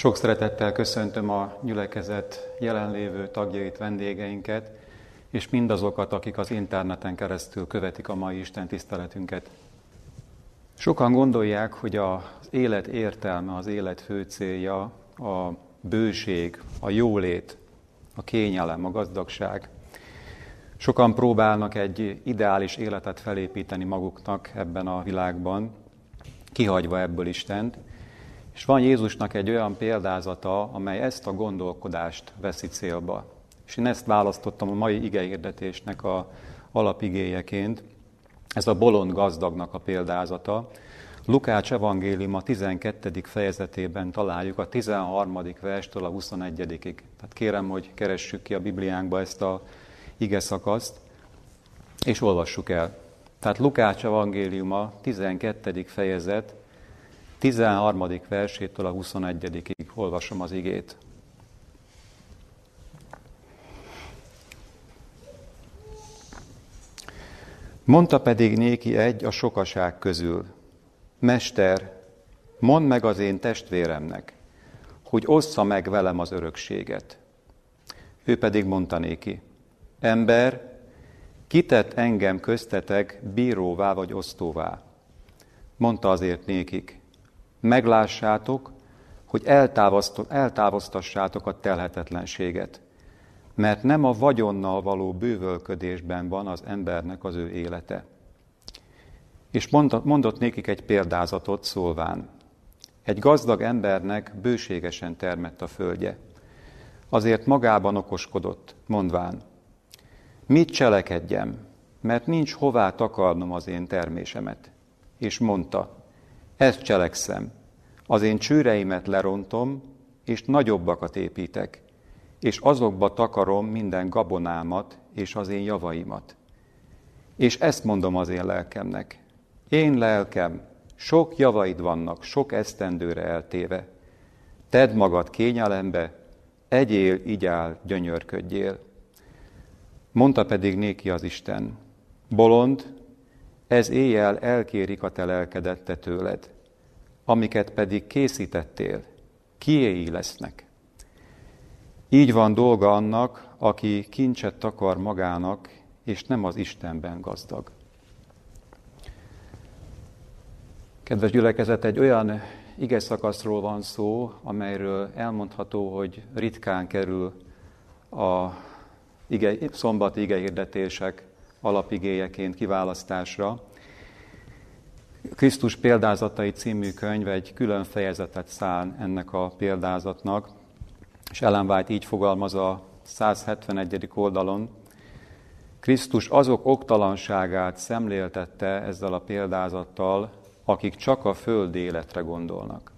Sok szeretettel köszöntöm a gyülekezet jelenlévő tagjait, vendégeinket, és mindazokat, akik az interneten keresztül követik a mai Isten tiszteletünket. Sokan gondolják, hogy az élet értelme, az élet fő célja a bőség, a jólét, a kényelem, a gazdagság. Sokan próbálnak egy ideális életet felépíteni maguknak ebben a világban, kihagyva ebből Istent, és van Jézusnak egy olyan példázata, amely ezt a gondolkodást veszi célba. És én ezt választottam a mai igehirdetésnek a alapigéjeként. Ez a bolond gazdagnak a példázata. Lukács evangélium a 12. fejezetében találjuk a 13. verstől a 21. Tehát kérem, hogy keressük ki a Bibliánkba ezt a ige szakaszt, és olvassuk el. Tehát Lukács evangéliuma 12. fejezet 13. versétől a 21. olvasom az igét. Mondta pedig néki egy a sokaság közül, Mester, mondd meg az én testvéremnek, hogy ossza meg velem az örökséget. Ő pedig mondta néki, Ember, kitett engem köztetek bíróvá vagy osztóvá? Mondta azért nékik, meglássátok, hogy eltávoztassátok a telhetetlenséget, mert nem a vagyonnal való bővölködésben van az embernek az ő élete. És mondott, mondott nékik egy példázatot szólván. Egy gazdag embernek bőségesen termett a földje. Azért magában okoskodott, mondván, mit cselekedjem, mert nincs hová takarnom az én termésemet. És mondta, ezt cselekszem. Az én csőreimet lerontom, és nagyobbakat építek, és azokba takarom minden gabonámat és az én javaimat. És ezt mondom az én lelkemnek. Én lelkem, sok javaid vannak, sok esztendőre eltéve. Tedd magad kényelembe, egyél, igyál, gyönyörködjél. Mondta pedig néki az Isten, bolond, ez éjjel elkérik a te lelkedette tőled, amiket pedig készítettél, kiéi lesznek. Így van dolga annak, aki kincset takar magának, és nem az Istenben gazdag. Kedves gyülekezet, egy olyan ige szakaszról van szó, amelyről elmondható, hogy ritkán kerül a ige, szombati igehirdetések alapigéjeként kiválasztásra. Krisztus példázatai című könyv egy külön fejezetet szán ennek a példázatnak, és Ellen White így fogalmaz a 171. oldalon, Krisztus azok oktalanságát szemléltette ezzel a példázattal, akik csak a föld életre gondolnak.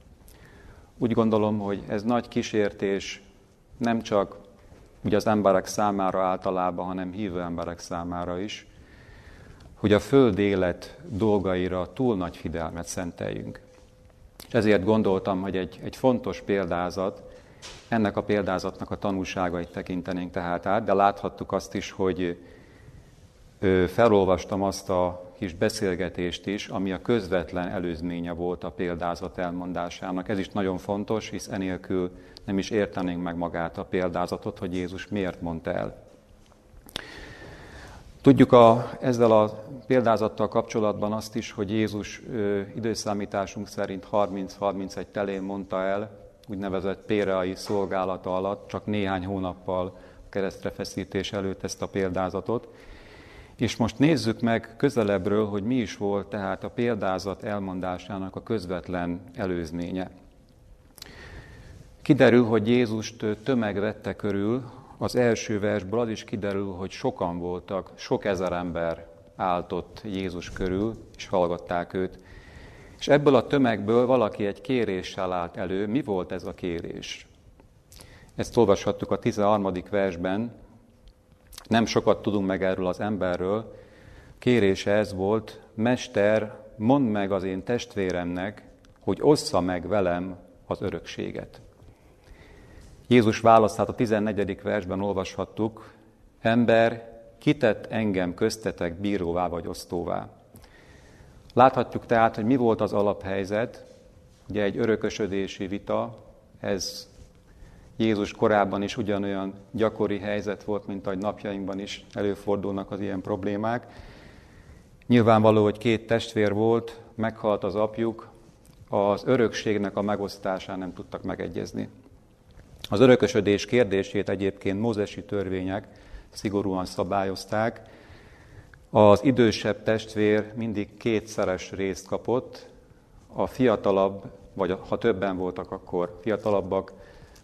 Úgy gondolom, hogy ez nagy kísértés nem csak ugye az emberek számára általában, hanem hívő emberek számára is, hogy a föld élet dolgaira túl nagy figyelmet szenteljünk. És ezért gondoltam, hogy egy, egy fontos példázat, ennek a példázatnak a tanulságait tekintenénk tehát át, de láthattuk azt is, hogy felolvastam azt a kis beszélgetést is, ami a közvetlen előzménye volt a példázat elmondásának. Ez is nagyon fontos, hisz enélkül nem is értenénk meg magát a példázatot, hogy Jézus miért mondta el. Tudjuk a, ezzel a példázattal kapcsolatban azt is, hogy Jézus ö, időszámításunk szerint 30-31 telén mondta el, úgynevezett péreai szolgálata alatt, csak néhány hónappal keresztre feszítés előtt ezt a példázatot. És most nézzük meg közelebbről, hogy mi is volt tehát a példázat elmondásának a közvetlen előzménye. Kiderül, hogy Jézust tömeg vette körül, az első versből az is kiderül, hogy sokan voltak, sok ezer ember áltott Jézus körül, és hallgatták őt. És ebből a tömegből valaki egy kéréssel állt elő. Mi volt ez a kérés? Ezt olvashattuk a 13. versben. Nem sokat tudunk meg erről az emberről. Kérése ez volt, Mester, mondd meg az én testvéremnek, hogy ossza meg velem az örökséget. Jézus válaszát a 14. versben olvashattuk, ember, kitett engem köztetek bíróvá vagy osztóvá. Láthatjuk tehát, hogy mi volt az alaphelyzet, ugye egy örökösödési vita, Ez Jézus korában is ugyanolyan gyakori helyzet volt, mint ahogy napjainkban is előfordulnak az ilyen problémák. Nyilvánvaló, hogy két testvér volt, meghalt az apjuk, az örökségnek a megosztásán nem tudtak megegyezni. Az örökösödés kérdését egyébként mózesi törvények szigorúan szabályozták. Az idősebb testvér mindig kétszeres részt kapott, a fiatalabb, vagy ha többen voltak, akkor fiatalabbak,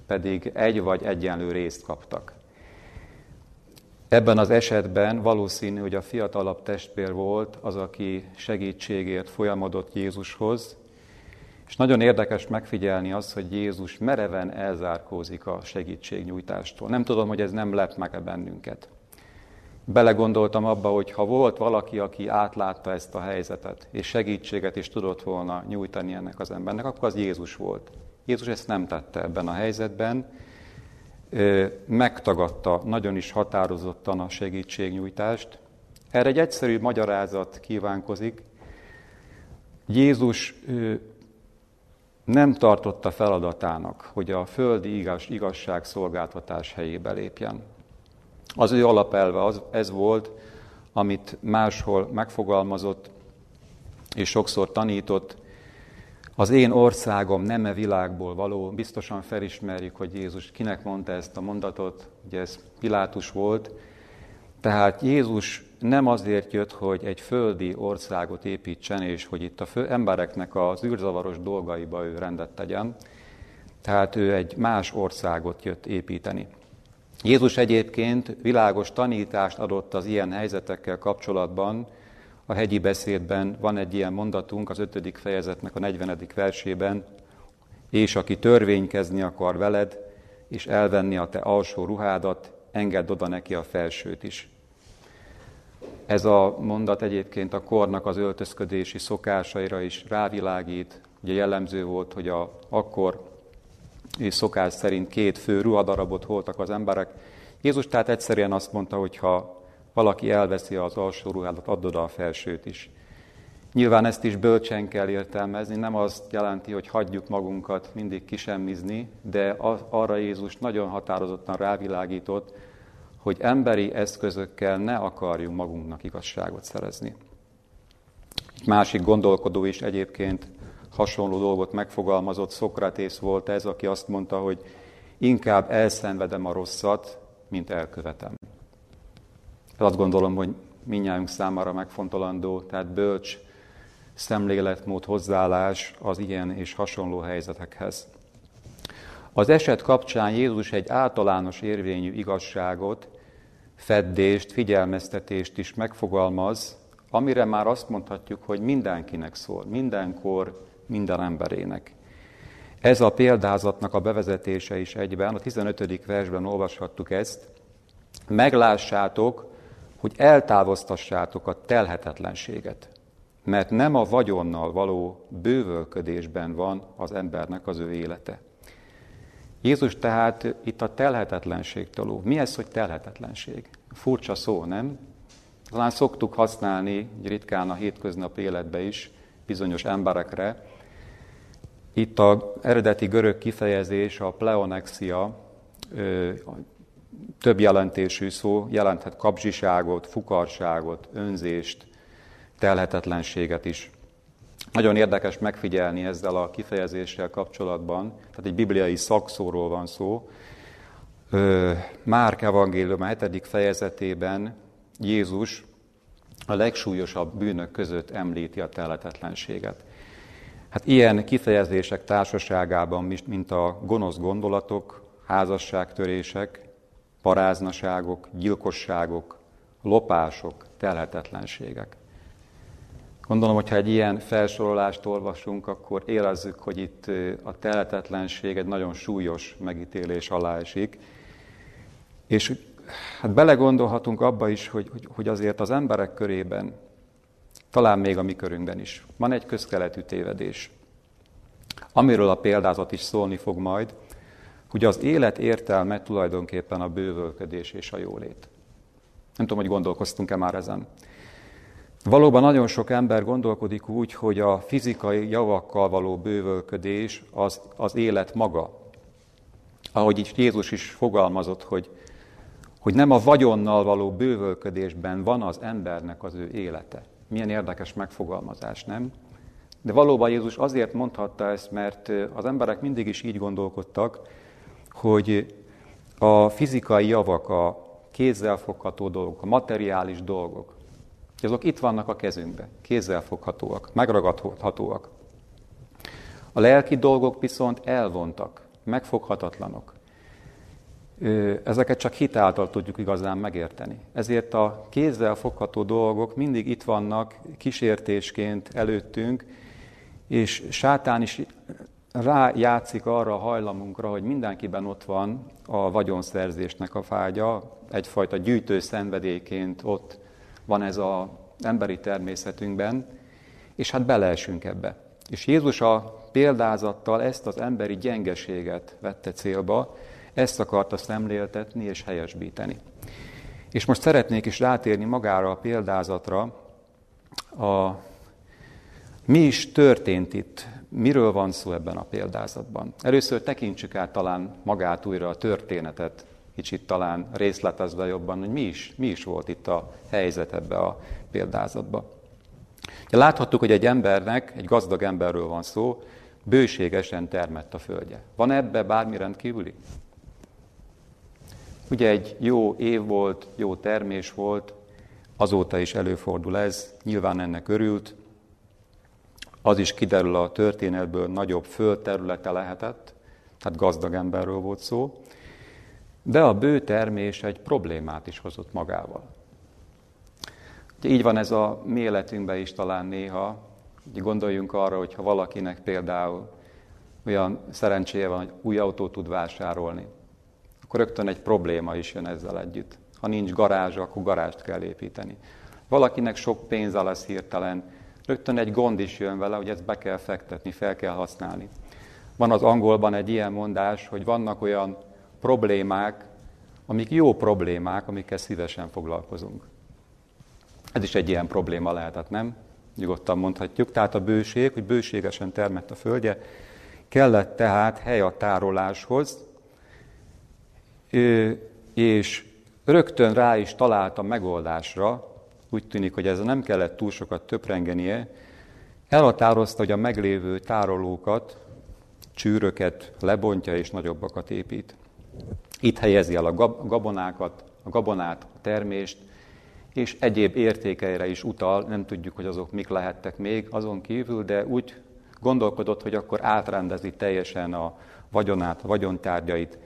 pedig egy vagy egyenlő részt kaptak. Ebben az esetben valószínű, hogy a fiatalabb testvér volt az, aki segítségért folyamodott Jézushoz, és nagyon érdekes megfigyelni azt, hogy Jézus mereven elzárkózik a segítségnyújtástól. Nem tudom, hogy ez nem lep meg-e bennünket. Belegondoltam abba, hogy ha volt valaki, aki átlátta ezt a helyzetet, és segítséget is tudott volna nyújtani ennek az embernek, akkor az Jézus volt. Jézus ezt nem tette ebben a helyzetben, megtagadta nagyon is határozottan a segítségnyújtást. Erre egy egyszerű magyarázat kívánkozik. Jézus nem tartotta feladatának, hogy a földi igaz, igazság szolgáltatás helyébe lépjen. Az ő alapelve az, ez volt, amit máshol megfogalmazott, és sokszor tanított, az én országom nem e világból való, biztosan felismerjük, hogy Jézus kinek mondta ezt a mondatot, ugye ez Pilátus volt, tehát Jézus nem azért jött, hogy egy földi országot építsen, és hogy itt a fő embereknek az űrzavaros dolgaiba ő rendet tegyen, tehát ő egy más országot jött építeni. Jézus egyébként világos tanítást adott az ilyen helyzetekkel kapcsolatban, a hegyi beszédben van egy ilyen mondatunk az ötödik fejezetnek a 40. versében, és aki törvénykezni akar veled, és elvenni a te alsó ruhádat, engedd oda neki a felsőt is. Ez a mondat egyébként a kornak az öltözködési szokásaira is rávilágít. Ugye jellemző volt, hogy a, akkor és szokás szerint két fő ruhadarabot voltak az emberek. Jézus tehát egyszerűen azt mondta, hogy ha valaki elveszi az alsó ruhádat, add oda a felsőt is. Nyilván ezt is bölcsen kell értelmezni, nem azt jelenti, hogy hagyjuk magunkat mindig kisemmizni, de arra Jézus nagyon határozottan rávilágított, hogy emberi eszközökkel ne akarjunk magunknak igazságot szerezni. Másik gondolkodó is egyébként hasonló dolgot megfogalmazott, Szokratész volt ez, aki azt mondta, hogy inkább elszenvedem a rosszat, mint elkövetem. Azt gondolom, hogy minnyájunk számára megfontolandó, tehát bölcs szemléletmód, hozzáállás az ilyen és hasonló helyzetekhez. Az eset kapcsán Jézus egy általános érvényű igazságot, feddést, figyelmeztetést is megfogalmaz, amire már azt mondhatjuk, hogy mindenkinek szól, mindenkor, minden emberének. Ez a példázatnak a bevezetése is egyben, a 15. versben olvashattuk ezt. Meglássátok, hogy eltávoztassátok a telhetetlenséget, mert nem a vagyonnal való bővölködésben van az embernek az ő élete. Jézus tehát itt a telhetetlenség taló. Mi ez, hogy telhetetlenség? Furcsa szó, nem? Talán szoktuk használni ritkán a hétköznap életbe is bizonyos emberekre. Itt a eredeti görög kifejezés, a pleonexia, több jelentésű szó, jelenthet kapzsiságot, fukarságot, önzést, telhetetlenséget is. Nagyon érdekes megfigyelni ezzel a kifejezéssel kapcsolatban, tehát egy bibliai szakszóról van szó. Márk evangélium 7. fejezetében Jézus a legsúlyosabb bűnök között említi a telhetetlenséget. Hát ilyen kifejezések társaságában, mint a gonosz gondolatok, házasságtörések, paráznaságok, gyilkosságok, lopások, telhetetlenségek. Gondolom, hogyha egy ilyen felsorolást olvasunk, akkor érezzük, hogy itt a telhetetlenség egy nagyon súlyos megítélés alá esik. És hát belegondolhatunk abba is, hogy, hogy, azért az emberek körében, talán még a mi körünkben is, van egy közkeletű tévedés, amiről a példázat is szólni fog majd, hogy az élet értelme tulajdonképpen a bővölködés és a jólét. Nem tudom, hogy gondolkoztunk-e már ezen. Valóban nagyon sok ember gondolkodik úgy, hogy a fizikai javakkal való bővölködés az, az élet maga. ahogy itt Jézus is fogalmazott, hogy, hogy nem a vagyonnal való bővölködésben van az embernek az ő élete. Milyen érdekes megfogalmazás, nem? De valóban Jézus azért mondhatta ezt, mert az emberek mindig is így gondolkodtak, hogy a fizikai javak, a kézzelfogható dolgok, a materiális dolgok, azok itt vannak a kezünkben, kézzelfoghatóak, megragadhatóak. A lelki dolgok viszont elvontak, megfoghatatlanok. Ezeket csak hitáltal tudjuk igazán megérteni. Ezért a kézzel fogható dolgok mindig itt vannak kísértésként előttünk, és sátán is rájátszik arra a hajlamunkra, hogy mindenkiben ott van a vagyonszerzésnek a fágya, egyfajta gyűjtő szenvedélyként ott van ez az emberi természetünkben, és hát beleesünk ebbe. És Jézus a példázattal ezt az emberi gyengeséget vette célba, ezt akarta szemléltetni és helyesbíteni. És most szeretnék is rátérni magára a példázatra, a, mi is történt itt, miről van szó ebben a példázatban. Először tekintsük át talán magát újra a történetet, kicsit talán részletezve jobban, hogy mi is, mi is volt itt a helyzet ebbe a példázatban. Láthattuk, hogy egy embernek, egy gazdag emberről van szó, bőségesen termett a földje. Van ebbe bármi rendkívüli? Ugye egy jó év volt, jó termés volt, azóta is előfordul ez, nyilván ennek örült. Az is kiderül a történetből, nagyobb földterülete lehetett, tehát gazdag emberről volt szó. De a bő termés egy problémát is hozott magával. Így van ez a mi életünkben is talán néha. Gondoljunk arra, hogy ha valakinek például olyan szerencséje van, hogy új autót tud vásárolni, akkor rögtön egy probléma is jön ezzel együtt. Ha nincs garázs, akkor garást kell építeni. Valakinek sok pénze lesz hirtelen, rögtön egy gond is jön vele, hogy ezt be kell fektetni, fel kell használni. Van az angolban egy ilyen mondás, hogy vannak olyan problémák, amik jó problémák, amikkel szívesen foglalkozunk. Ez is egy ilyen probléma lehetett, nem? Nyugodtan mondhatjuk. Tehát a bőség, hogy bőségesen termett a földje, kellett tehát hely a tároláshoz, és rögtön rá is találta megoldásra, úgy tűnik, hogy ez nem kellett túl sokat töprengenie, elhatározta, hogy a meglévő tárolókat, csűröket lebontja és nagyobbakat épít. Itt helyezi el a gabonákat, a gabonát, a termést, és egyéb értékeire is utal, nem tudjuk, hogy azok mik lehettek még azon kívül, de úgy gondolkodott, hogy akkor átrendezi teljesen a vagyonát, a vagyontárgyait,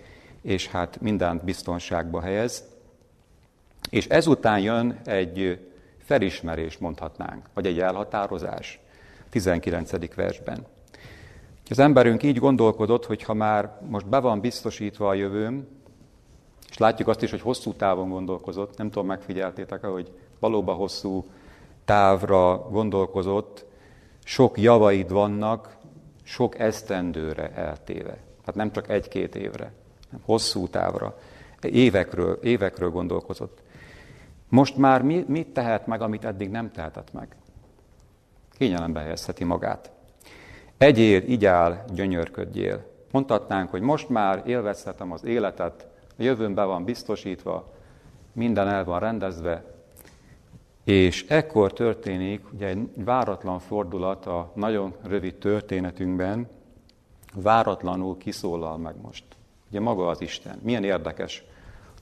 és hát mindent biztonságba helyez. És ezután jön egy felismerés, mondhatnánk, vagy egy elhatározás, 19. versben. Az emberünk így gondolkodott, hogy ha már most be van biztosítva a jövőm, és látjuk azt is, hogy hosszú távon gondolkozott, nem tudom, megfigyeltétek hogy valóban hosszú távra gondolkozott, sok javaid vannak, sok esztendőre eltéve. Tehát nem csak egy-két évre, hanem hosszú távra, évekről, évekről gondolkozott. Most már mi, mit tehet meg, amit eddig nem tehetett meg? Kényelembe helyezheti magát. Egyél, igyál, gyönyörködjél. Mondhatnánk, hogy most már élvezhetem az életet, a jövőmben van biztosítva, minden el van rendezve, és ekkor történik ugye egy váratlan fordulat a nagyon rövid történetünkben, váratlanul kiszólal meg most. Ugye maga az Isten. Milyen érdekes,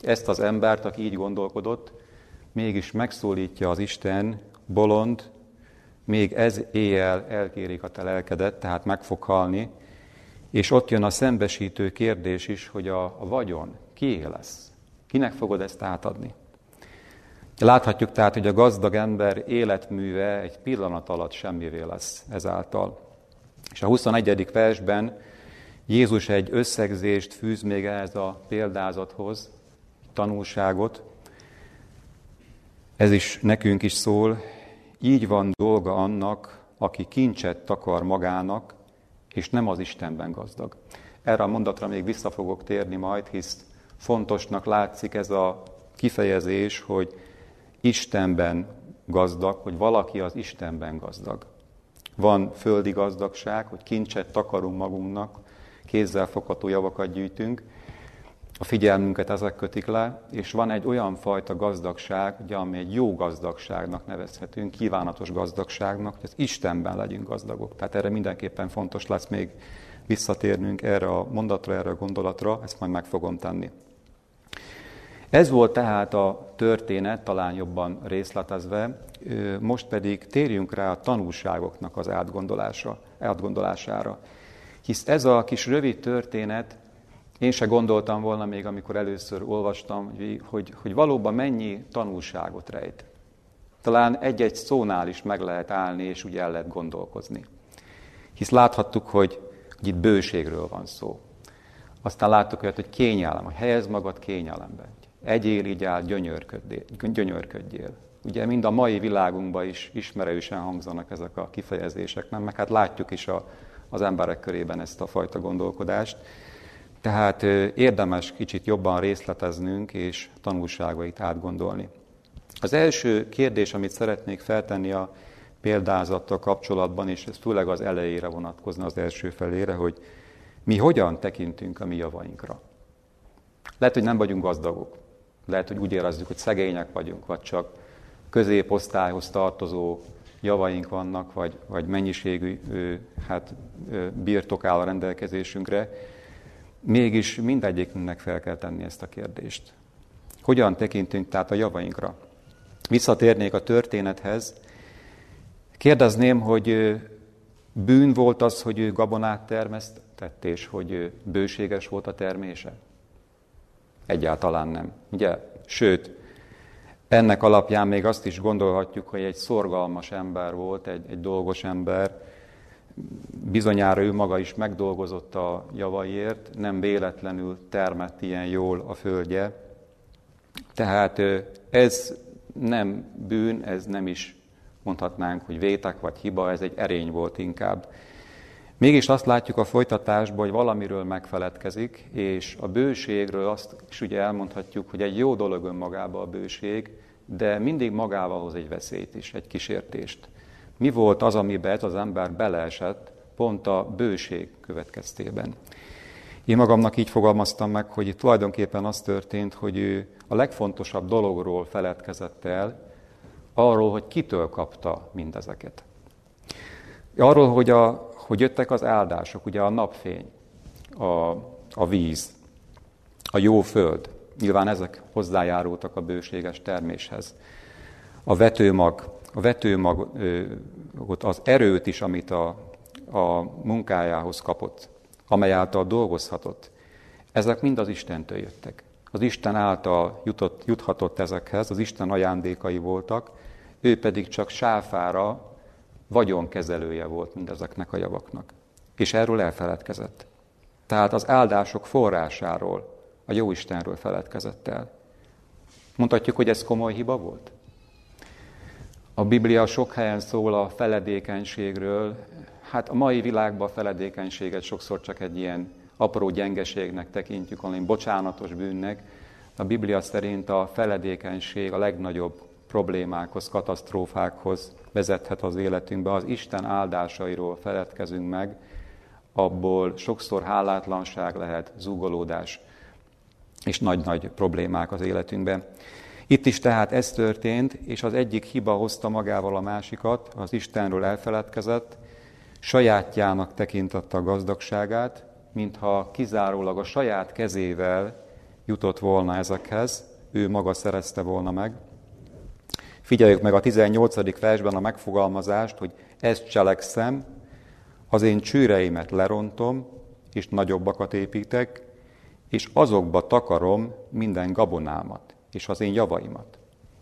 ezt az embert, aki így gondolkodott, mégis megszólítja az Isten, bolond, még ez éjjel elkérik a te lelkedet, tehát meg fog halni, és ott jön a szembesítő kérdés is, hogy a, vagyon kié lesz? Kinek fogod ezt átadni? Láthatjuk tehát, hogy a gazdag ember életműve egy pillanat alatt semmivé lesz ezáltal. És a 21. versben Jézus egy összegzést fűz még ehhez a példázathoz, tanulságot. Ez is nekünk is szól. Így van dolga annak, aki kincset takar magának, és nem az Istenben gazdag. Erre a mondatra még vissza fogok térni majd, hisz fontosnak látszik ez a kifejezés, hogy Istenben gazdag, hogy valaki az Istenben gazdag. Van földi gazdagság, hogy kincset takarunk magunknak, kézzel fogható javakat gyűjtünk, a figyelmünket ezek kötik le, és van egy olyan fajta gazdagság, ugye, ami egy jó gazdagságnak nevezhetünk, kívánatos gazdagságnak, hogy az Istenben legyünk gazdagok. Tehát erre mindenképpen fontos lesz még visszatérnünk erre a mondatra, erre a gondolatra, ezt majd meg fogom tenni. Ez volt tehát a történet, talán jobban részletezve, most pedig térjünk rá a tanulságoknak az átgondolása, átgondolására. Hisz ez a kis rövid történet, én se gondoltam volna még, amikor először olvastam, hogy, hogy, hogy valóban mennyi tanulságot rejt. Talán egy-egy szónál is meg lehet állni, és úgy el lehet gondolkozni. Hisz láthattuk, hogy, hogy itt bőségről van szó. Aztán láttuk olyat, hogy kényelem, hogy helyez magad kényelembe. Egyél, így áll, gyönyörködjél. Ugye mind a mai világunkban is ismerősen hangzanak ezek a kifejezések, nem? Meg hát látjuk is a, az emberek körében ezt a fajta gondolkodást. Tehát érdemes kicsit jobban részleteznünk és tanulságait átgondolni. Az első kérdés, amit szeretnék feltenni a példázattal kapcsolatban, és ez főleg az elejére vonatkozna az első felére, hogy mi hogyan tekintünk a mi javainkra. Lehet, hogy nem vagyunk gazdagok. Lehet, hogy úgy érezzük, hogy szegények vagyunk, vagy csak középosztályhoz tartozó javaink vannak, vagy, vagy mennyiségű hát, birtok áll a rendelkezésünkre. Mégis mindegyikünknek fel kell tenni ezt a kérdést. Hogyan tekintünk tehát a javainkra? Visszatérnék a történethez. Kérdezném, hogy bűn volt az, hogy ő gabonát termesztett, és hogy bőséges volt a termése? Egyáltalán nem. Ugye? Sőt, ennek alapján még azt is gondolhatjuk, hogy egy szorgalmas ember volt, egy, egy dolgos ember, bizonyára ő maga is megdolgozott a javaiért, nem véletlenül termett ilyen jól a földje. Tehát ez nem bűn, ez nem is mondhatnánk, hogy vétek vagy hiba, ez egy erény volt inkább. Mégis azt látjuk a folytatásban, hogy valamiről megfeledkezik, és a bőségről azt is ugye elmondhatjuk, hogy egy jó dolog önmagában a bőség, de mindig magával hoz egy veszélyt is, egy kísértést. Mi volt az, amiben ez az ember beleesett pont a bőség következtében? Én magamnak így fogalmaztam meg, hogy itt tulajdonképpen az történt, hogy ő a legfontosabb dologról feledkezett el, arról, hogy kitől kapta mindezeket. Arról, hogy, a, hogy jöttek az áldások, ugye a napfény, a, a víz, a jó föld. Nyilván ezek hozzájárultak a bőséges terméshez. A vetőmag, a vetőmagot, az erőt is, amit a, a munkájához kapott, amely által dolgozhatott, ezek mind az Istentől jöttek. Az Isten által jutott, juthatott ezekhez, az Isten ajándékai voltak, ő pedig csak sáfára vagyonkezelője volt mindezeknek a javaknak. És erről elfeledkezett. Tehát az áldások forrásáról, a Jóistenről feledkezett el. Mondhatjuk, hogy ez komoly hiba volt? A Biblia sok helyen szól a feledékenységről. Hát a mai világban a feledékenységet sokszor csak egy ilyen apró gyengeségnek tekintjük, hanem bocsánatos bűnnek. A Biblia szerint a feledékenység a legnagyobb problémákhoz, katasztrófákhoz vezethet az életünkbe. Az Isten áldásairól feledkezünk meg, abból sokszor hálátlanság lehet, zúgolódás és nagy-nagy problémák az életünkben. Itt is tehát ez történt, és az egyik hiba hozta magával a másikat, az Istenről elfeledkezett, sajátjának tekintette a gazdagságát, mintha kizárólag a saját kezével jutott volna ezekhez, ő maga szerezte volna meg. Figyeljük meg a 18. versben a megfogalmazást, hogy ezt cselekszem, az én csőreimet lerontom, és nagyobbakat építek, és azokba takarom minden gabonámat és az én javaimat.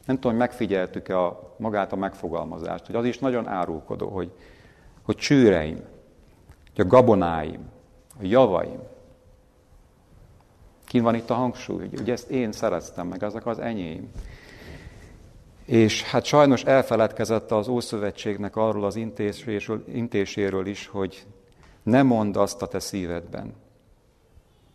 Nem tudom, hogy megfigyeltük-e a, magát a megfogalmazást, hogy az is nagyon árulkodó, hogy, hogy csőreim, hogy a gabonáim, a javaim. Ki van itt a hangsúly, hogy ezt én szereztem meg, ezek az enyém. És hát sajnos elfeledkezett az Ószövetségnek arról az intéséről, intéséről is, hogy ne mondd azt a te szívedben.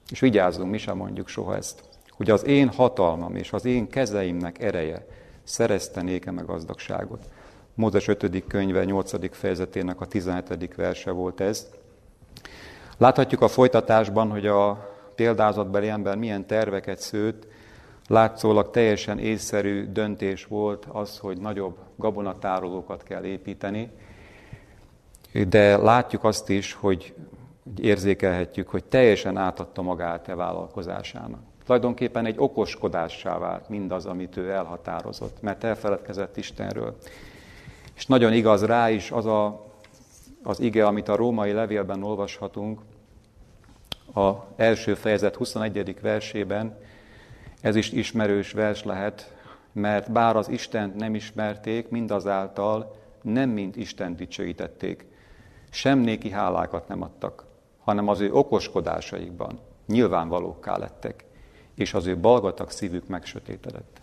És vigyázzunk, mi sem mondjuk soha ezt hogy az én hatalmam és az én kezeimnek ereje szerezte nékem meg gazdagságot. Mózes 5. könyve 8. fejezetének a 17. verse volt ez. Láthatjuk a folytatásban, hogy a példázatbeli ember milyen terveket szőtt, látszólag teljesen észszerű döntés volt az, hogy nagyobb gabonatárolókat kell építeni, de látjuk azt is, hogy érzékelhetjük, hogy teljesen átadta magát e vállalkozásának. Tulajdonképpen egy okoskodássá vált mindaz, amit ő elhatározott, mert elfeledkezett Istenről. És nagyon igaz rá is az a, az ige, amit a római levélben olvashatunk, a első fejezet 21. versében, ez is ismerős vers lehet, mert bár az Istent nem ismerték, mindazáltal nem mint Isten dicsőítették. Sem néki hálákat nem adtak, hanem az ő okoskodásaikban nyilvánvalókká lettek, és az ő balgatak szívük megsötétedett.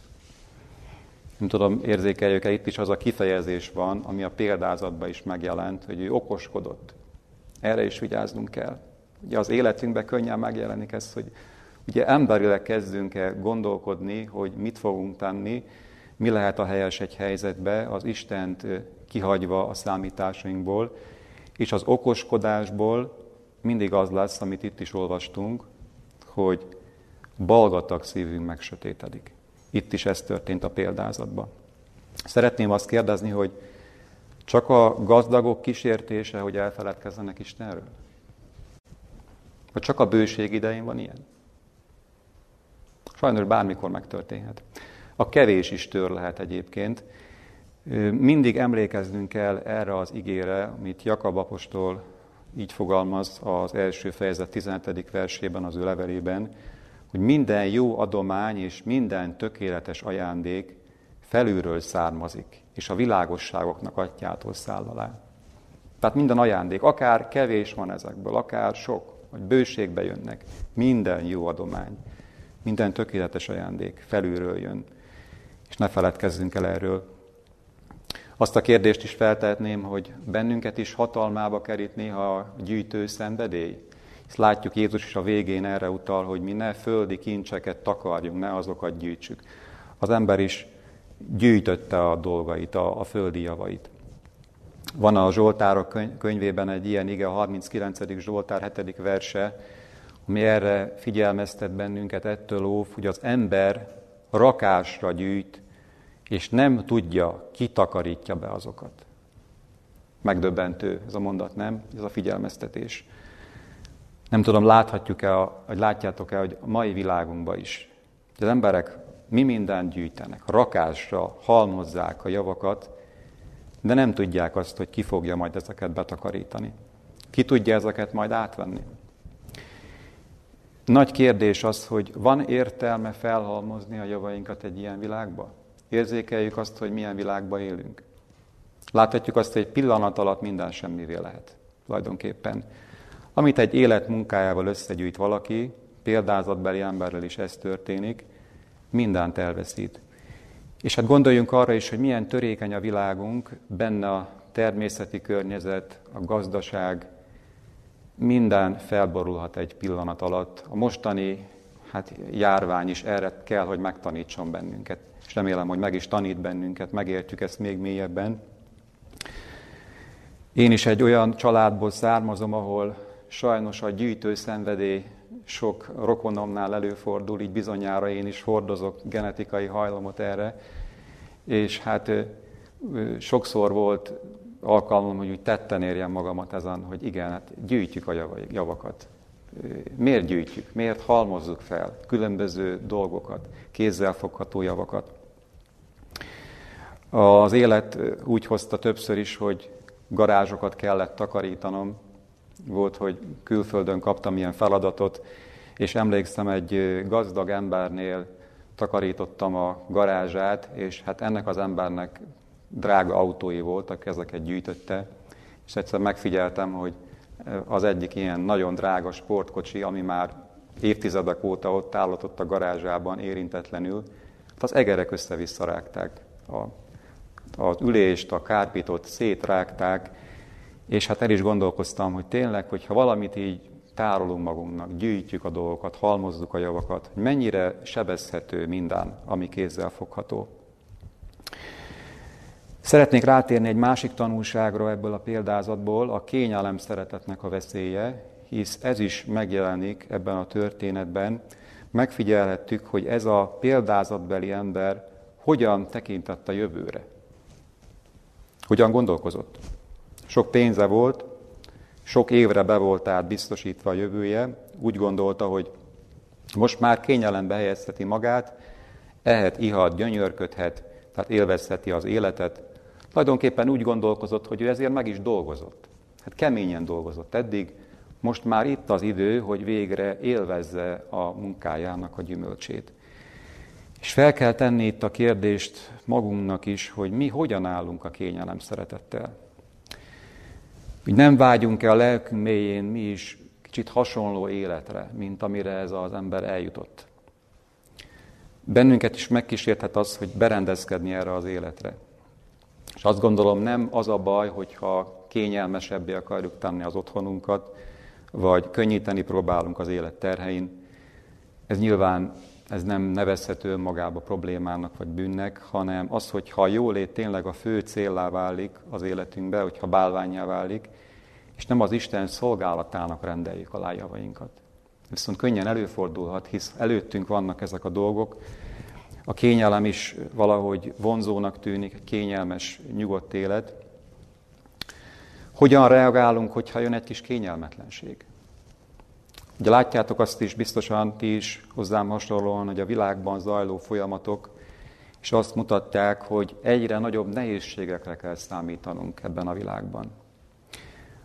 Nem tudom, érzékeljük-e, itt is az a kifejezés van, ami a példázatban is megjelent, hogy ő okoskodott. Erre is vigyáznunk kell. Ugye az életünkben könnyen megjelenik ez, hogy ugye emberileg kezdünk el gondolkodni, hogy mit fogunk tenni, mi lehet a helyes egy helyzetbe, az Istent kihagyva a számításainkból, és az okoskodásból mindig az lesz, amit itt is olvastunk, hogy balgatag szívünk megsötétedik. Itt is ez történt a példázatban. Szeretném azt kérdezni, hogy csak a gazdagok kísértése, hogy elfeledkezzenek Istenről? Vagy csak a bőség idején van ilyen? Sajnos bármikor megtörténhet. A kevés is tör lehet egyébként. Mindig emlékeznünk kell erre az igére, amit Jakab apostol így fogalmaz az első fejezet 17. versében, az ő levelében, hogy minden jó adomány és minden tökéletes ajándék felülről származik, és a világosságoknak atyától száll alá. Tehát minden ajándék, akár kevés van ezekből, akár sok, vagy bőségbe jönnek, minden jó adomány, minden tökéletes ajándék felülről jön. És ne feledkezzünk el erről. Azt a kérdést is feltehetném, hogy bennünket is hatalmába kerít néha a gyűjtő szenvedély. Ezt látjuk Jézus is a végén erre utal, hogy mi ne földi kincseket takarjunk, ne azokat gyűjtsük. Az ember is gyűjtötte a dolgait, a, a földi javait. Van a Zsoltárok könyvében egy ilyen ige, a 39. Zsoltár 7. verse, ami erre figyelmeztet bennünket ettől óv, hogy az ember rakásra gyűjt, és nem tudja, ki takarítja be azokat. Megdöbbentő ez a mondat, nem? Ez a figyelmeztetés. Nem tudom, láthatjuk-e, vagy látjátok-e, hogy a mai világunkban is, az emberek mi mindent gyűjtenek, rakásra halmozzák a javakat, de nem tudják azt, hogy ki fogja majd ezeket betakarítani. Ki tudja ezeket majd átvenni. Nagy kérdés az, hogy van értelme felhalmozni a javainkat egy ilyen világba? Érzékeljük azt, hogy milyen világban élünk. Láthatjuk azt, hogy egy pillanat alatt minden semmivé lehet. Tulajdonképpen. Amit egy élet munkájával összegyűjt valaki, példázatbeli emberrel is ez történik, mindent elveszít. És hát gondoljunk arra is, hogy milyen törékeny a világunk, benne a természeti környezet, a gazdaság, minden felborulhat egy pillanat alatt. A mostani hát, járvány is erre kell, hogy megtanítson bennünket. És remélem, hogy meg is tanít bennünket, megértjük ezt még mélyebben. Én is egy olyan családból származom, ahol sajnos a gyűjtő szenvedély sok rokonomnál előfordul, így bizonyára én is hordozok genetikai hajlamot erre, és hát sokszor volt alkalmam, hogy úgy tetten érjem magamat ezen, hogy igen, hát gyűjtjük a javakat. Miért gyűjtjük? Miért halmozzuk fel különböző dolgokat, kézzelfogható javakat? Az élet úgy hozta többször is, hogy garázsokat kellett takarítanom. Volt, hogy külföldön kaptam ilyen feladatot, és emlékszem, egy gazdag embernél takarítottam a garázsát, és hát ennek az embernek drága autói voltak, ezeket gyűjtötte, és egyszer megfigyeltem, hogy az egyik ilyen nagyon drága sportkocsi, ami már évtizedek óta ott állott ott a garázsában érintetlenül, hát az egerek össze-visszarágták a, az ülést, a kárpitot szétrágták, és hát el is gondolkoztam, hogy tényleg, hogyha valamit így tárolunk magunknak, gyűjtjük a dolgokat, halmozzuk a javakat, hogy mennyire sebezhető minden, ami kézzel fogható. Szeretnék rátérni egy másik tanulságra ebből a példázatból, a kényelem szeretetnek a veszélye, hisz ez is megjelenik ebben a történetben. Megfigyelhettük, hogy ez a példázatbeli ember hogyan tekintett a jövőre. Hogyan gondolkozott. Sok pénze volt, sok évre be volt át biztosítva a jövője, úgy gondolta, hogy most már kényelembe helyezheti magát, ehet, ihat, gyönyörködhet, tehát élvezheti az életet. Tulajdonképpen úgy gondolkozott, hogy ő ezért meg is dolgozott. Hát keményen dolgozott eddig, most már itt az idő, hogy végre élvezze a munkájának a gyümölcsét. És fel kell tenni itt a kérdést magunknak is, hogy mi hogyan állunk a kényelem szeretettel. Hogy nem vágyunk-e a lelkünk mélyén mi is kicsit hasonló életre, mint amire ez az ember eljutott. Bennünket is megkísérthet az, hogy berendezkedni erre az életre. És azt gondolom, nem az a baj, hogyha kényelmesebbé akarjuk tenni az otthonunkat, vagy könnyíteni próbálunk az élet terhein. Ez nyilván ez nem nevezhető önmagába problémának vagy bűnnek, hanem az, hogyha a jólét tényleg a fő céllá válik az életünkbe, hogyha bálványá válik, és nem az Isten szolgálatának rendeljük a lájavainkat. Viszont könnyen előfordulhat, hisz előttünk vannak ezek a dolgok, a kényelem is valahogy vonzónak tűnik, kényelmes, nyugodt élet. Hogyan reagálunk, hogyha jön egy kis kényelmetlenség? Ugye látjátok azt is, biztosan ti is hozzám hasonlóan, hogy a világban zajló folyamatok, és azt mutatják, hogy egyre nagyobb nehézségekre kell számítanunk ebben a világban.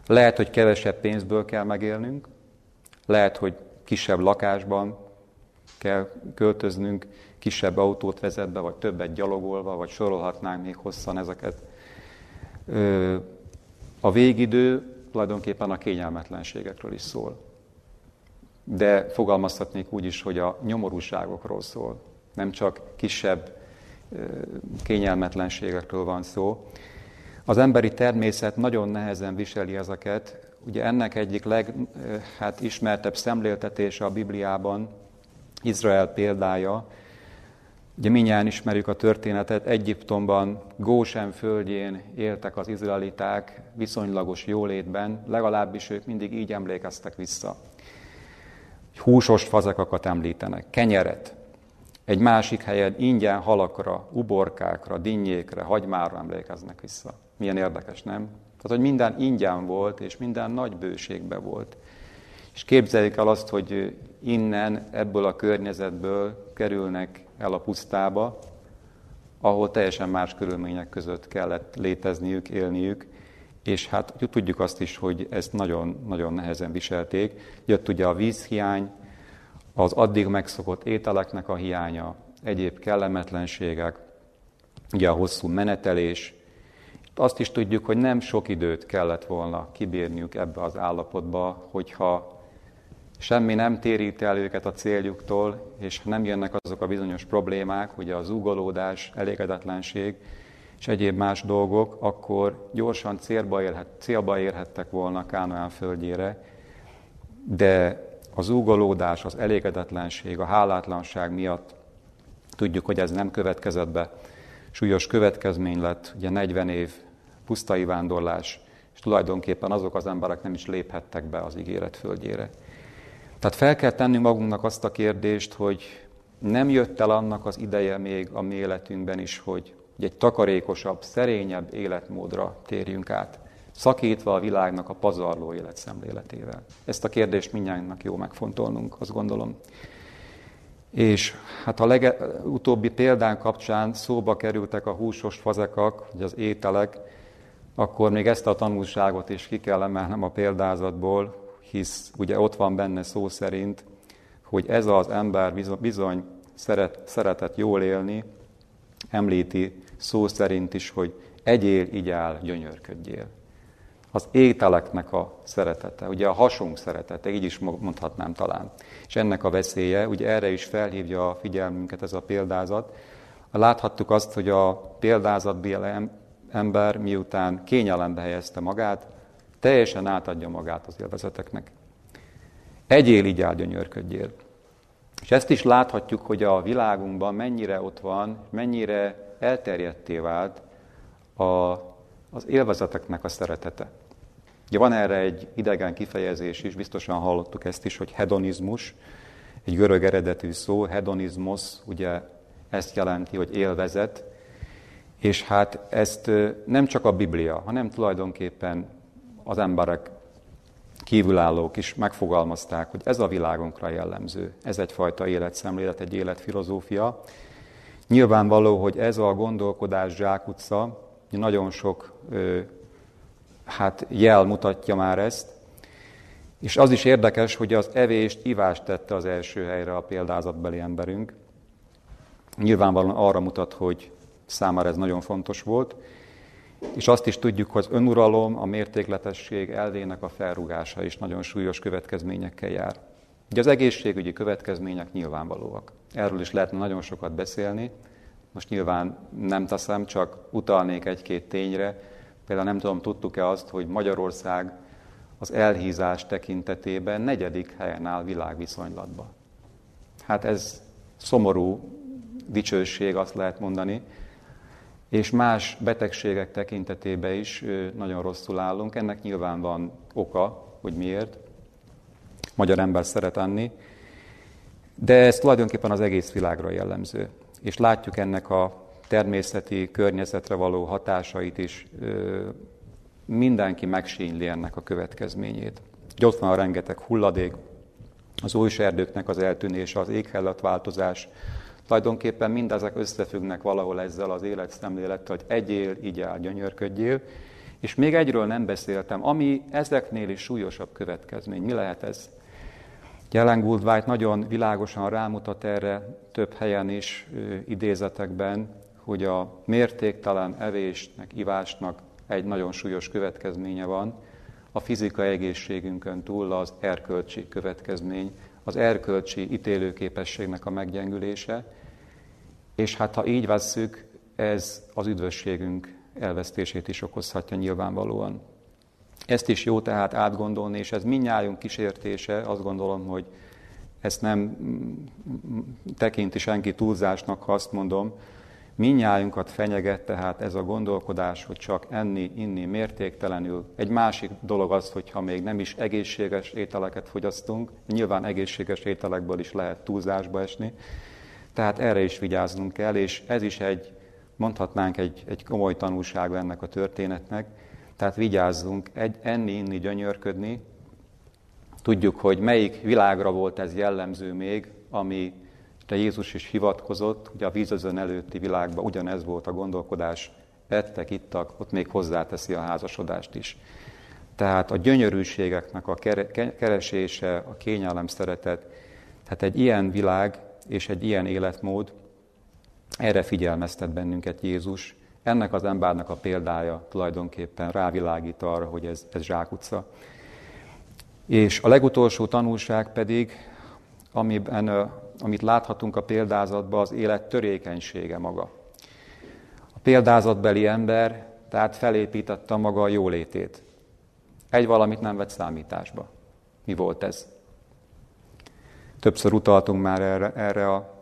Lehet, hogy kevesebb pénzből kell megélnünk, lehet, hogy kisebb lakásban kell költöznünk, kisebb autót vezetve, vagy többet gyalogolva, vagy sorolhatnánk még hosszan ezeket. A végidő tulajdonképpen a kényelmetlenségekről is szól. De fogalmazhatnék úgy is, hogy a nyomorúságokról szól. Nem csak kisebb kényelmetlenségekről van szó. Az emberi természet nagyon nehezen viseli ezeket. Ugye ennek egyik legismertebb hát, szemléltetése a Bibliában Izrael példája, Ugye minnyáján ismerjük a történetet, Egyiptomban, Gósen földjén éltek az izraeliták viszonylagos jólétben, legalábbis ők mindig így emlékeztek vissza. Húsos fazekakat említenek, kenyeret. Egy másik helyen ingyen halakra, uborkákra, dinnyékre, hagymára emlékeznek vissza. Milyen érdekes, nem? Tehát, hogy minden ingyen volt, és minden nagy bőségbe volt. És képzeljük el azt, hogy innen, ebből a környezetből kerülnek el a pusztába, ahol teljesen más körülmények között kellett létezniük, élniük, és hát tudjuk azt is, hogy ezt nagyon-nagyon nehezen viselték. Jött ugye a vízhiány, az addig megszokott ételeknek a hiánya, egyéb kellemetlenségek, ugye a hosszú menetelés. Azt is tudjuk, hogy nem sok időt kellett volna kibírniuk ebbe az állapotba, hogyha semmi nem térít el őket a céljuktól, és nem jönnek azok a bizonyos problémák, ugye az ugolódás, elégedetlenség és egyéb más dolgok, akkor gyorsan célba, érhet, célba érhettek volna Kánoán földjére, de az ugolódás, az elégedetlenség, a hálátlanság miatt tudjuk, hogy ez nem következett be. Súlyos következmény lett, ugye 40 év pusztai vándorlás, és tulajdonképpen azok az emberek nem is léphettek be az ígéret földjére. Tehát fel kell tenni magunknak azt a kérdést, hogy nem jött el annak az ideje még a mi életünkben is, hogy egy takarékosabb, szerényebb életmódra térjünk át, szakítva a világnak a pazarló életszemléletével. Ezt a kérdést mindjárt jó megfontolnunk, azt gondolom. És hát a legutóbbi példán kapcsán szóba kerültek a húsos fazekak, vagy az ételek, akkor még ezt a tanulságot is ki kell emelnem a példázatból, hisz ugye ott van benne szó szerint, hogy ez az ember bizony szeret, szeretett jól élni, említi szó szerint is, hogy egyél, igyál, gyönyörködjél. Az ételeknek a szeretete, ugye a hasunk szeretete, így is mondhatnám talán. És ennek a veszélye, ugye erre is felhívja a figyelmünket ez a példázat. Láthattuk azt, hogy a példázatbél ember miután kényelembe helyezte magát, teljesen átadja magát az élvezeteknek. Egyél, így gyönyörködjél. És ezt is láthatjuk, hogy a világunkban mennyire ott van, mennyire elterjedté vált a, az élvezeteknek a szeretete. Ugye van erre egy idegen kifejezés is, biztosan hallottuk ezt is, hogy hedonizmus, egy görög eredetű szó, hedonizmos, ugye ezt jelenti, hogy élvezet, és hát ezt nem csak a Biblia, hanem tulajdonképpen az emberek kívülállók is megfogalmazták, hogy ez a világunkra jellemző, ez egyfajta életszemlélet, egy életfilozófia. Nyilvánvaló, hogy ez a gondolkodás zsákutca, nagyon sok hát jel mutatja már ezt, és az is érdekes, hogy az evést, ivást tette az első helyre a példázatbeli emberünk. Nyilvánvalóan arra mutat, hogy számára ez nagyon fontos volt, és azt is tudjuk, hogy az önuralom, a mértékletesség elvének a felrugása is nagyon súlyos következményekkel jár. Ugye az egészségügyi következmények nyilvánvalóak. Erről is lehetne nagyon sokat beszélni. Most nyilván nem teszem, csak utalnék egy-két tényre. Például nem tudom, tudtuk-e azt, hogy Magyarország az elhízás tekintetében negyedik helyen áll világviszonylatban. Hát ez szomorú dicsőség, azt lehet mondani, és más betegségek tekintetében is nagyon rosszul állunk. Ennek nyilván van oka, hogy miért. Magyar ember szeret enni, de ez tulajdonképpen az egész világra jellemző. És látjuk ennek a természeti környezetre való hatásait is. Mindenki megsínyli ennek a következményét. Ott van a rengeteg hulladék, az erdőknek az eltűnése, az éghajlatváltozás, Tulajdonképpen mindezek összefüggnek valahol ezzel az életszemlélettel, hogy egyél, igyál, gyönyörködjél. És még egyről nem beszéltem, ami ezeknél is súlyosabb következmény. Mi lehet ez? Jelen Gould nagyon világosan rámutat erre több helyen is idézetekben, hogy a mértéktelen evésnek, ivásnak egy nagyon súlyos következménye van, a fizikai egészségünkön túl az erkölcsi következmény, az erkölcsi ítélőképességnek a meggyengülése, és hát ha így vesszük, ez az üdvösségünk elvesztését is okozhatja nyilvánvalóan. Ezt is jó tehát átgondolni, és ez minnyájunk kísértése, azt gondolom, hogy ezt nem tekinti senki túlzásnak, ha azt mondom, minnyájunkat fenyeget tehát ez a gondolkodás, hogy csak enni, inni mértéktelenül. Egy másik dolog az, hogyha még nem is egészséges ételeket fogyasztunk, nyilván egészséges ételekből is lehet túlzásba esni, tehát erre is vigyáznunk kell, és ez is egy, mondhatnánk egy, egy komoly tanulság ennek a történetnek, tehát vigyázzunk, egy, enni, inni, gyönyörködni. Tudjuk, hogy melyik világra volt ez jellemző még, ami de Jézus is hivatkozott, ugye a vízözön előtti világban ugyanez volt a gondolkodás, ettek, ittak, ott még hozzáteszi a házasodást is. Tehát a gyönyörűségeknek a keresése, a kényelem szeretet, tehát egy ilyen világ és egy ilyen életmód, erre figyelmeztet bennünket Jézus. Ennek az embernek a példája tulajdonképpen rávilágít arra, hogy ez, ez zsákutca. És a legutolsó tanulság pedig, amiben amit láthatunk a példázatban, az élet törékenysége maga. A példázatbeli ember tehát felépítette maga a jólétét. Egy valamit nem vett számításba. Mi volt ez? Többször utaltunk már erre, erre a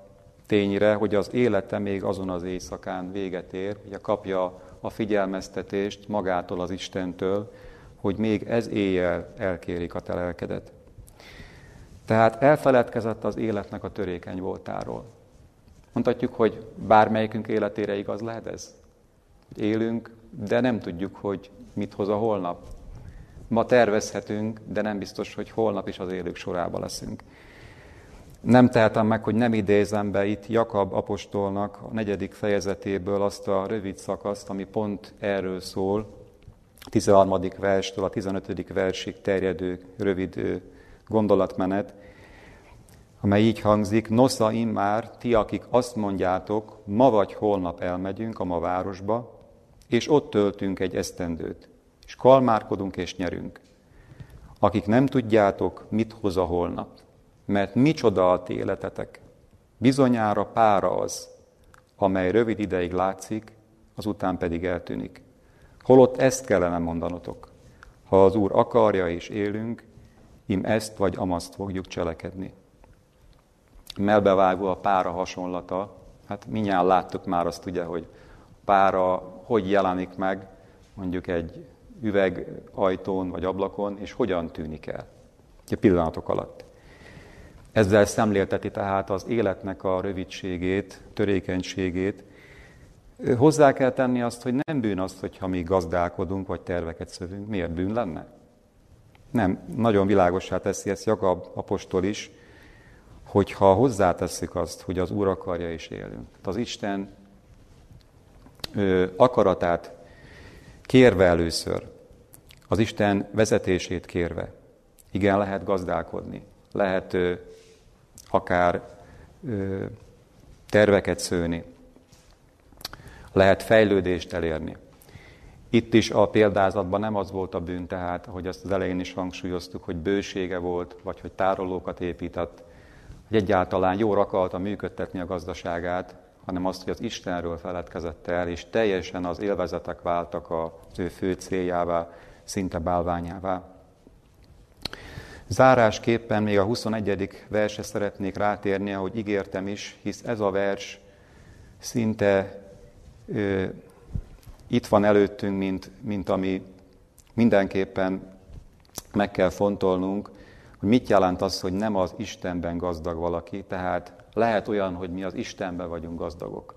tényre, hogy az élete még azon az éjszakán véget ér, hogy kapja a figyelmeztetést magától az Istentől, hogy még ez éjjel elkérik a telelkedet. Tehát elfeledkezett az életnek a törékeny voltáról. Mondhatjuk, hogy bármelyikünk életére igaz lehet ez? Élünk, de nem tudjuk, hogy mit hoz a holnap. Ma tervezhetünk, de nem biztos, hogy holnap is az élők sorába leszünk. Nem tehetem meg, hogy nem idézem be itt Jakab apostolnak a negyedik fejezetéből azt a rövid szakaszt, ami pont erről szól, 13. verstől a 15. versig terjedő rövid gondolatmenet, amely így hangzik, nosza immár, ti, akik azt mondjátok, ma vagy holnap elmegyünk a ma városba, és ott töltünk egy esztendőt, és kalmárkodunk és nyerünk. Akik nem tudjátok, mit hoz a holnap, mert micsoda a ti életetek, bizonyára pára az, amely rövid ideig látszik, azután pedig eltűnik. Holott ezt kellene mondanotok. Ha az Úr akarja és élünk, im ezt vagy amaszt fogjuk cselekedni. Melbevágó a pára hasonlata, hát minnyáján láttuk már azt ugye, hogy pára hogy jelenik meg mondjuk egy üvegajtón vagy ablakon, és hogyan tűnik el. A pillanatok alatt. Ezzel szemlélteti tehát az életnek a rövidségét, törékenységét. Hozzá kell tenni azt, hogy nem bűn az, hogyha mi gazdálkodunk, vagy terveket szövünk. Miért bűn lenne? Nem, nagyon világosá teszi ezt Jakab apostol is, hogyha hozzátesszük azt, hogy az Úr akarja és élünk. Az Isten ö, akaratát kérve először, az Isten vezetését kérve, igen, lehet gazdálkodni, lehet ö, akár ö, terveket szőni, lehet fejlődést elérni. Itt is a példázatban nem az volt a bűn, tehát, hogy azt az elején is hangsúlyoztuk, hogy bősége volt, vagy hogy tárolókat épített, hogy egyáltalán jól akarta működtetni a gazdaságát, hanem azt, hogy az Istenről feledkezett el, és teljesen az élvezetek váltak az ő fő céljává, szinte bálványává. Zárásképpen még a 21. verse szeretnék rátérni, ahogy ígértem is, hisz ez a vers szinte ö, itt van előttünk, mint, mint ami mindenképpen meg kell fontolnunk, hogy mit jelent az, hogy nem az Istenben gazdag valaki, tehát lehet olyan, hogy mi az Istenben vagyunk gazdagok.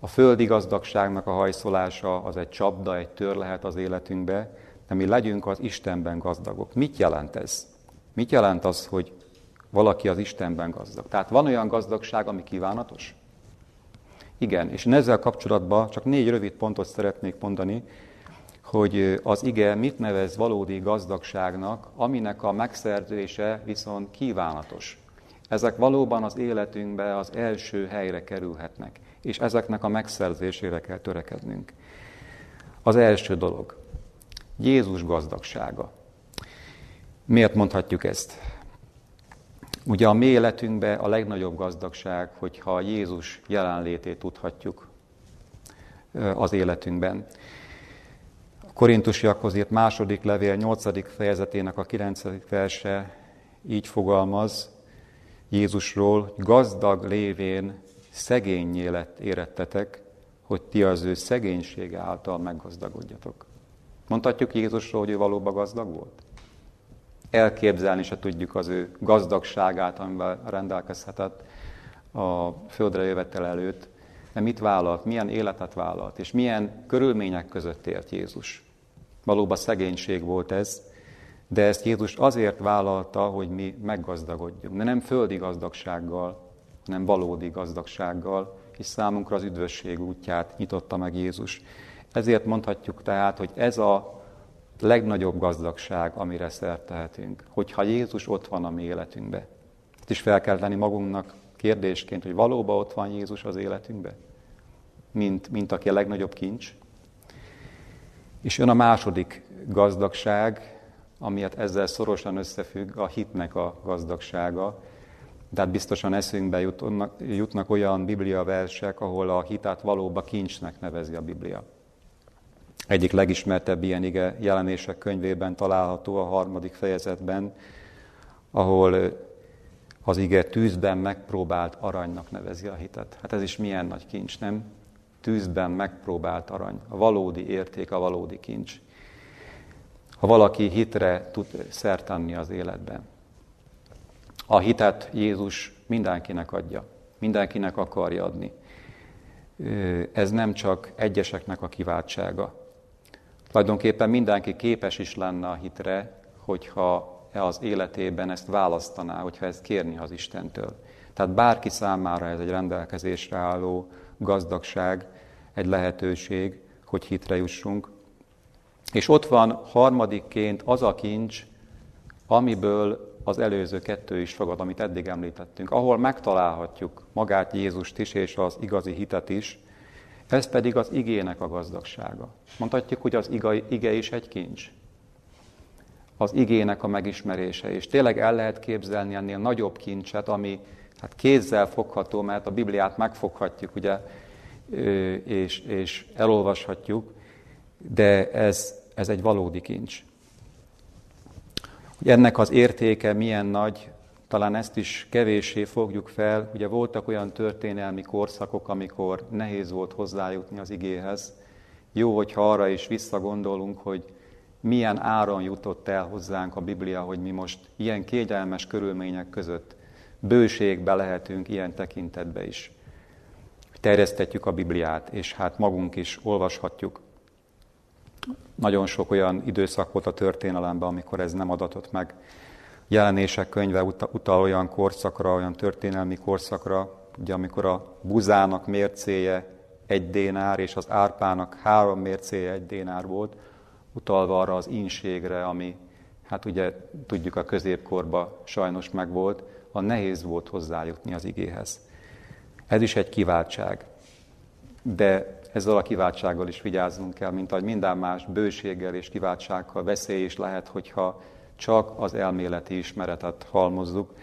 A földi gazdagságnak a hajszolása az egy csapda, egy tör lehet az életünkbe, de mi legyünk az Istenben gazdagok. Mit jelent ez? Mit jelent az, hogy valaki az Istenben gazdag? Tehát van olyan gazdagság, ami kívánatos? Igen, és ezzel kapcsolatban csak négy rövid pontot szeretnék mondani, hogy az ige mit nevez valódi gazdagságnak, aminek a megszerzése viszont kívánatos. Ezek valóban az életünkbe az első helyre kerülhetnek, és ezeknek a megszerzésére kell törekednünk. Az első dolog, Jézus gazdagsága. Miért mondhatjuk ezt? Ugye a mi életünkben a legnagyobb gazdagság, hogyha Jézus jelenlétét tudhatjuk az életünkben. A korintusiakhoz írt második levél 8. fejezetének a 9. verse így fogalmaz Jézusról, hogy gazdag lévén szegényé lett érettetek, hogy ti az ő szegénysége által meggazdagodjatok. Mondhatjuk Jézusról, hogy ő valóban gazdag volt? Elképzelni se tudjuk az ő gazdagságát, amivel rendelkezhetett a földre jövetel előtt, de mit vállalt, milyen életet vállalt, és milyen körülmények között élt Jézus. Valóban szegénység volt ez, de ezt Jézus azért vállalta, hogy mi meggazdagodjunk. De nem földi gazdagsággal, hanem valódi gazdagsággal, és számunkra az üdvösség útját nyitotta meg Jézus. Ezért mondhatjuk tehát, hogy ez a legnagyobb gazdagság, amire szert tehetünk, hogyha Jézus ott van a mi életünkbe. Ezt is fel kell tenni magunknak kérdésként, hogy valóban ott van Jézus az életünkbe, mint, mint aki a legnagyobb kincs. És jön a második gazdagság, amiért ezzel szorosan összefügg a hitnek a gazdagsága. Tehát biztosan eszünkbe jutnak, jutnak olyan biblia versek, ahol a hitát valóban kincsnek nevezi a Biblia. Egyik legismertebb ilyen ige jelenések könyvében található a harmadik fejezetben, ahol az ige tűzben megpróbált aranynak nevezi a hitet. Hát ez is milyen nagy kincs, nem? Tűzben megpróbált arany. A valódi érték, a valódi kincs. Ha valaki hitre tud szertenni az életben. A hitet Jézus mindenkinek adja. Mindenkinek akarja adni. Ez nem csak egyeseknek a kiváltsága, Tulajdonképpen mindenki képes is lenne a hitre, hogyha az életében ezt választaná, hogyha ezt kérni az Istentől. Tehát bárki számára ez egy rendelkezésre álló gazdagság, egy lehetőség, hogy hitre jussunk. És ott van harmadikként az a kincs, amiből az előző kettő is fogad, amit eddig említettünk, ahol megtalálhatjuk magát Jézust is és az igazi hitet is, ez pedig az igének a gazdagsága. Mondhatjuk, hogy az iga, ige is egy kincs. Az igének a megismerése. És tényleg el lehet képzelni ennél nagyobb kincset, ami hát kézzel fogható, mert a Bibliát megfoghatjuk, ugye, és, és elolvashatjuk, de ez, ez egy valódi kincs. Hogy ennek az értéke milyen nagy, talán ezt is kevéssé fogjuk fel. Ugye voltak olyan történelmi korszakok, amikor nehéz volt hozzájutni az igéhez. Jó, hogyha arra is visszagondolunk, hogy milyen áron jutott el hozzánk a Biblia, hogy mi most ilyen kényelmes körülmények között bőségbe lehetünk ilyen tekintetbe is. Terjesztetjük a Bibliát, és hát magunk is olvashatjuk. Nagyon sok olyan időszak volt a történelemben, amikor ez nem adatott meg. Jelenések könyve utal olyan korszakra, olyan történelmi korszakra, ugye amikor a buzának mércéje egy dénár, és az árpának három mércéje egy dénár volt, utalva arra az inségre, ami, hát ugye tudjuk a középkorba sajnos megvolt, a nehéz volt hozzájutni az igéhez. Ez is egy kiváltság. De ezzel a kiváltsággal is vigyáznunk kell, mint ahogy minden más bőséggel és kiváltsággal veszély is lehet, hogyha csak az elméleti ismeretet halmozzuk.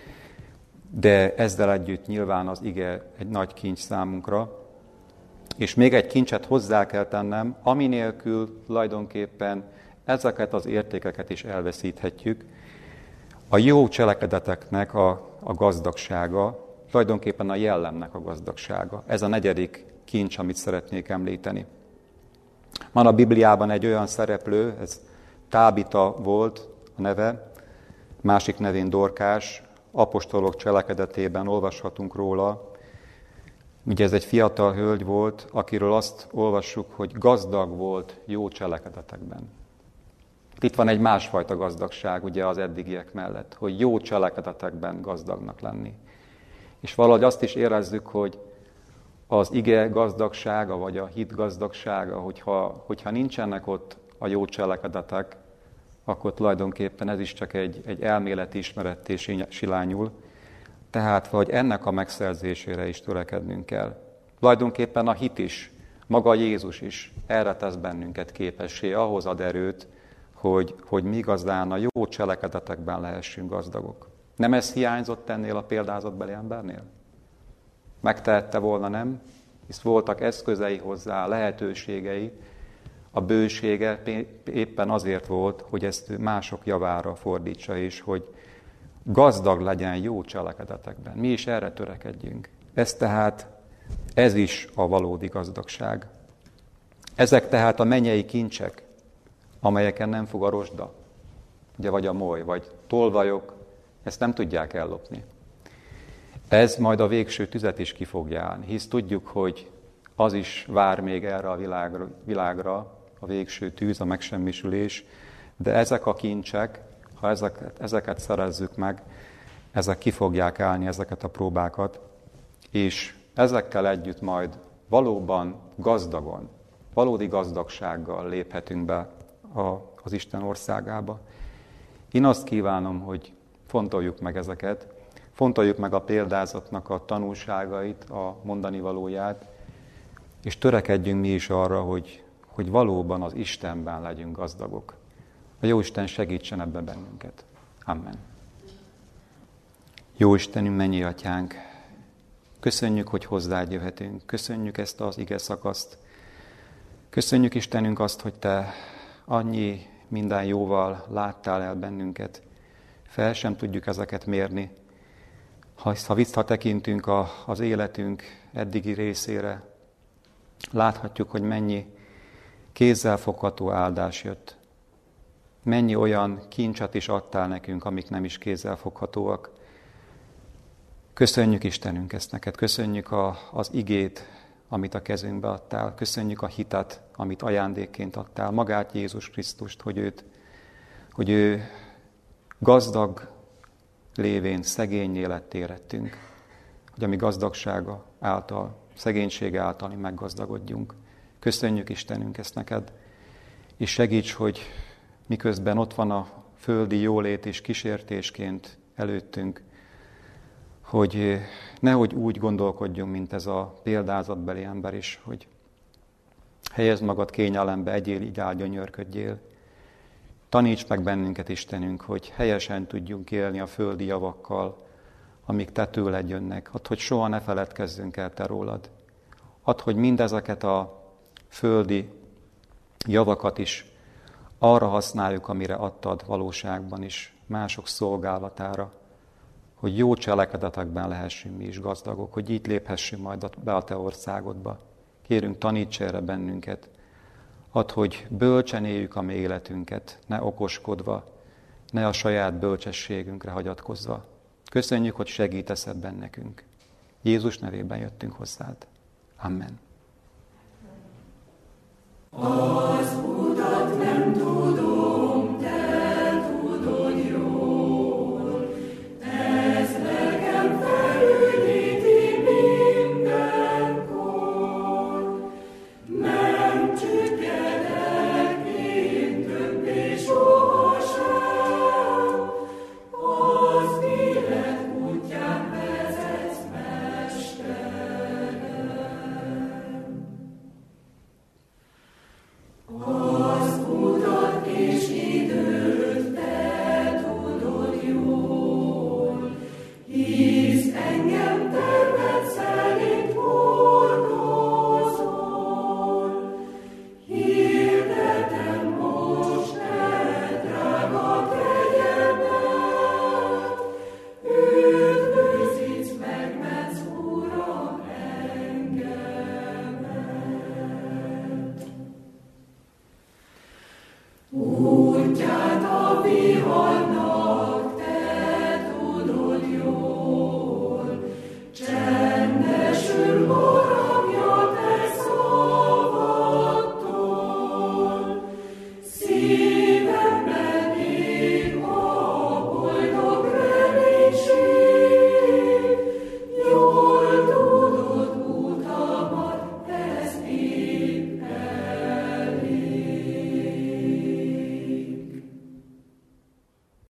De ezzel együtt nyilván az ige egy nagy kincs számunkra, és még egy kincset hozzá kell tennem, ami nélkül tulajdonképpen ezeket az értékeket is elveszíthetjük. A jó cselekedeteknek a, a gazdagsága, tulajdonképpen a jellemnek a gazdagsága. Ez a negyedik kincs, amit szeretnék említeni. Van a Bibliában egy olyan szereplő, ez Tábita volt a neve, másik nevén Dorkás, apostolok cselekedetében olvashatunk róla, Ugye ez egy fiatal hölgy volt, akiről azt olvassuk, hogy gazdag volt jó cselekedetekben. Itt van egy másfajta gazdagság ugye az eddigiek mellett, hogy jó cselekedetekben gazdagnak lenni. És valahogy azt is érezzük, hogy az ige gazdagsága, vagy a hit gazdagsága, hogyha, hogyha nincsenek ott a jó cselekedetek, akkor tulajdonképpen ez is csak egy, egy elméleti ismeretté silányul, tehát vagy ennek a megszerzésére is törekednünk kell. Tulajdonképpen a hit is, maga Jézus is erre tesz bennünket képessé, ahhoz ad erőt, hogy, hogy mi igazán a jó cselekedetekben lehessünk gazdagok. Nem ez hiányzott ennél a példázatbeli embernél? Megtehette volna, nem? Hisz voltak eszközei hozzá, lehetőségei, a bősége éppen azért volt, hogy ezt mások javára fordítsa is, hogy, gazdag legyen jó cselekedetekben. Mi is erre törekedjünk. Ez tehát, ez is a valódi gazdagság. Ezek tehát a mennyei kincsek, amelyeken nem fog a rozsda, ugye, vagy a moly, vagy tolvajok, ezt nem tudják ellopni. Ez majd a végső tüzet is ki fogja állni, hisz tudjuk, hogy az is vár még erre a világra, világra a végső tűz, a megsemmisülés, de ezek a kincsek, ha ezeket, ezeket szerezzük meg, ezek ki fogják állni ezeket a próbákat, és ezekkel együtt majd valóban gazdagon, valódi gazdagsággal léphetünk be a, az Isten országába. Én azt kívánom, hogy fontoljuk meg ezeket, fontoljuk meg a példázatnak a tanulságait, a mondani valóját, és törekedjünk mi is arra, hogy, hogy valóban az Istenben legyünk gazdagok. A jó Isten segítsen ebbe bennünket. Amen. Jó Istenünk, mennyi atyánk, köszönjük, hogy hozzád jöhetünk. Köszönjük ezt az ige szakaszt. Köszönjük Istenünk azt, hogy Te annyi minden jóval láttál el bennünket. Fel sem tudjuk ezeket mérni. Ha, ha visszatekintünk a, az életünk eddigi részére, láthatjuk, hogy mennyi kézzelfogható áldás jött. Mennyi olyan kincset is adtál nekünk, amik nem is kézzelfoghatóak. Köszönjük Istenünk ezt neked, köszönjük a, az igét, amit a kezünkbe adtál, köszönjük a hitet, amit ajándékként adtál, magát Jézus Krisztust, hogy őt, hogy ő gazdag lévén szegény lett érettünk, hogy a mi gazdagsága által, szegénysége által mi meggazdagodjunk. Köszönjük Istenünk ezt neked, és segíts, hogy miközben ott van a földi jólét és kísértésként előttünk, hogy nehogy úgy gondolkodjunk, mint ez a példázatbeli ember is, hogy helyezd magad kényelembe, egyél, így áll, gyönyörködjél. Taníts meg bennünket, Istenünk, hogy helyesen tudjunk élni a földi javakkal, amik te tőled jönnek. Add, hogy soha ne feledkezzünk el te rólad. Add, hogy mindezeket a földi javakat is arra használjuk, amire adtad valóságban is, mások szolgálatára, hogy jó cselekedetekben lehessünk mi is gazdagok, hogy itt léphessünk majd be a Te országodba. Kérünk, taníts erre bennünket, Add, hogy bölcsen éljük a mi életünket, ne okoskodva, ne a saját bölcsességünkre hagyatkozva. Köszönjük, hogy segítesz ebben nekünk. Jézus nevében jöttünk hozzád. Amen. Az utat nem tud.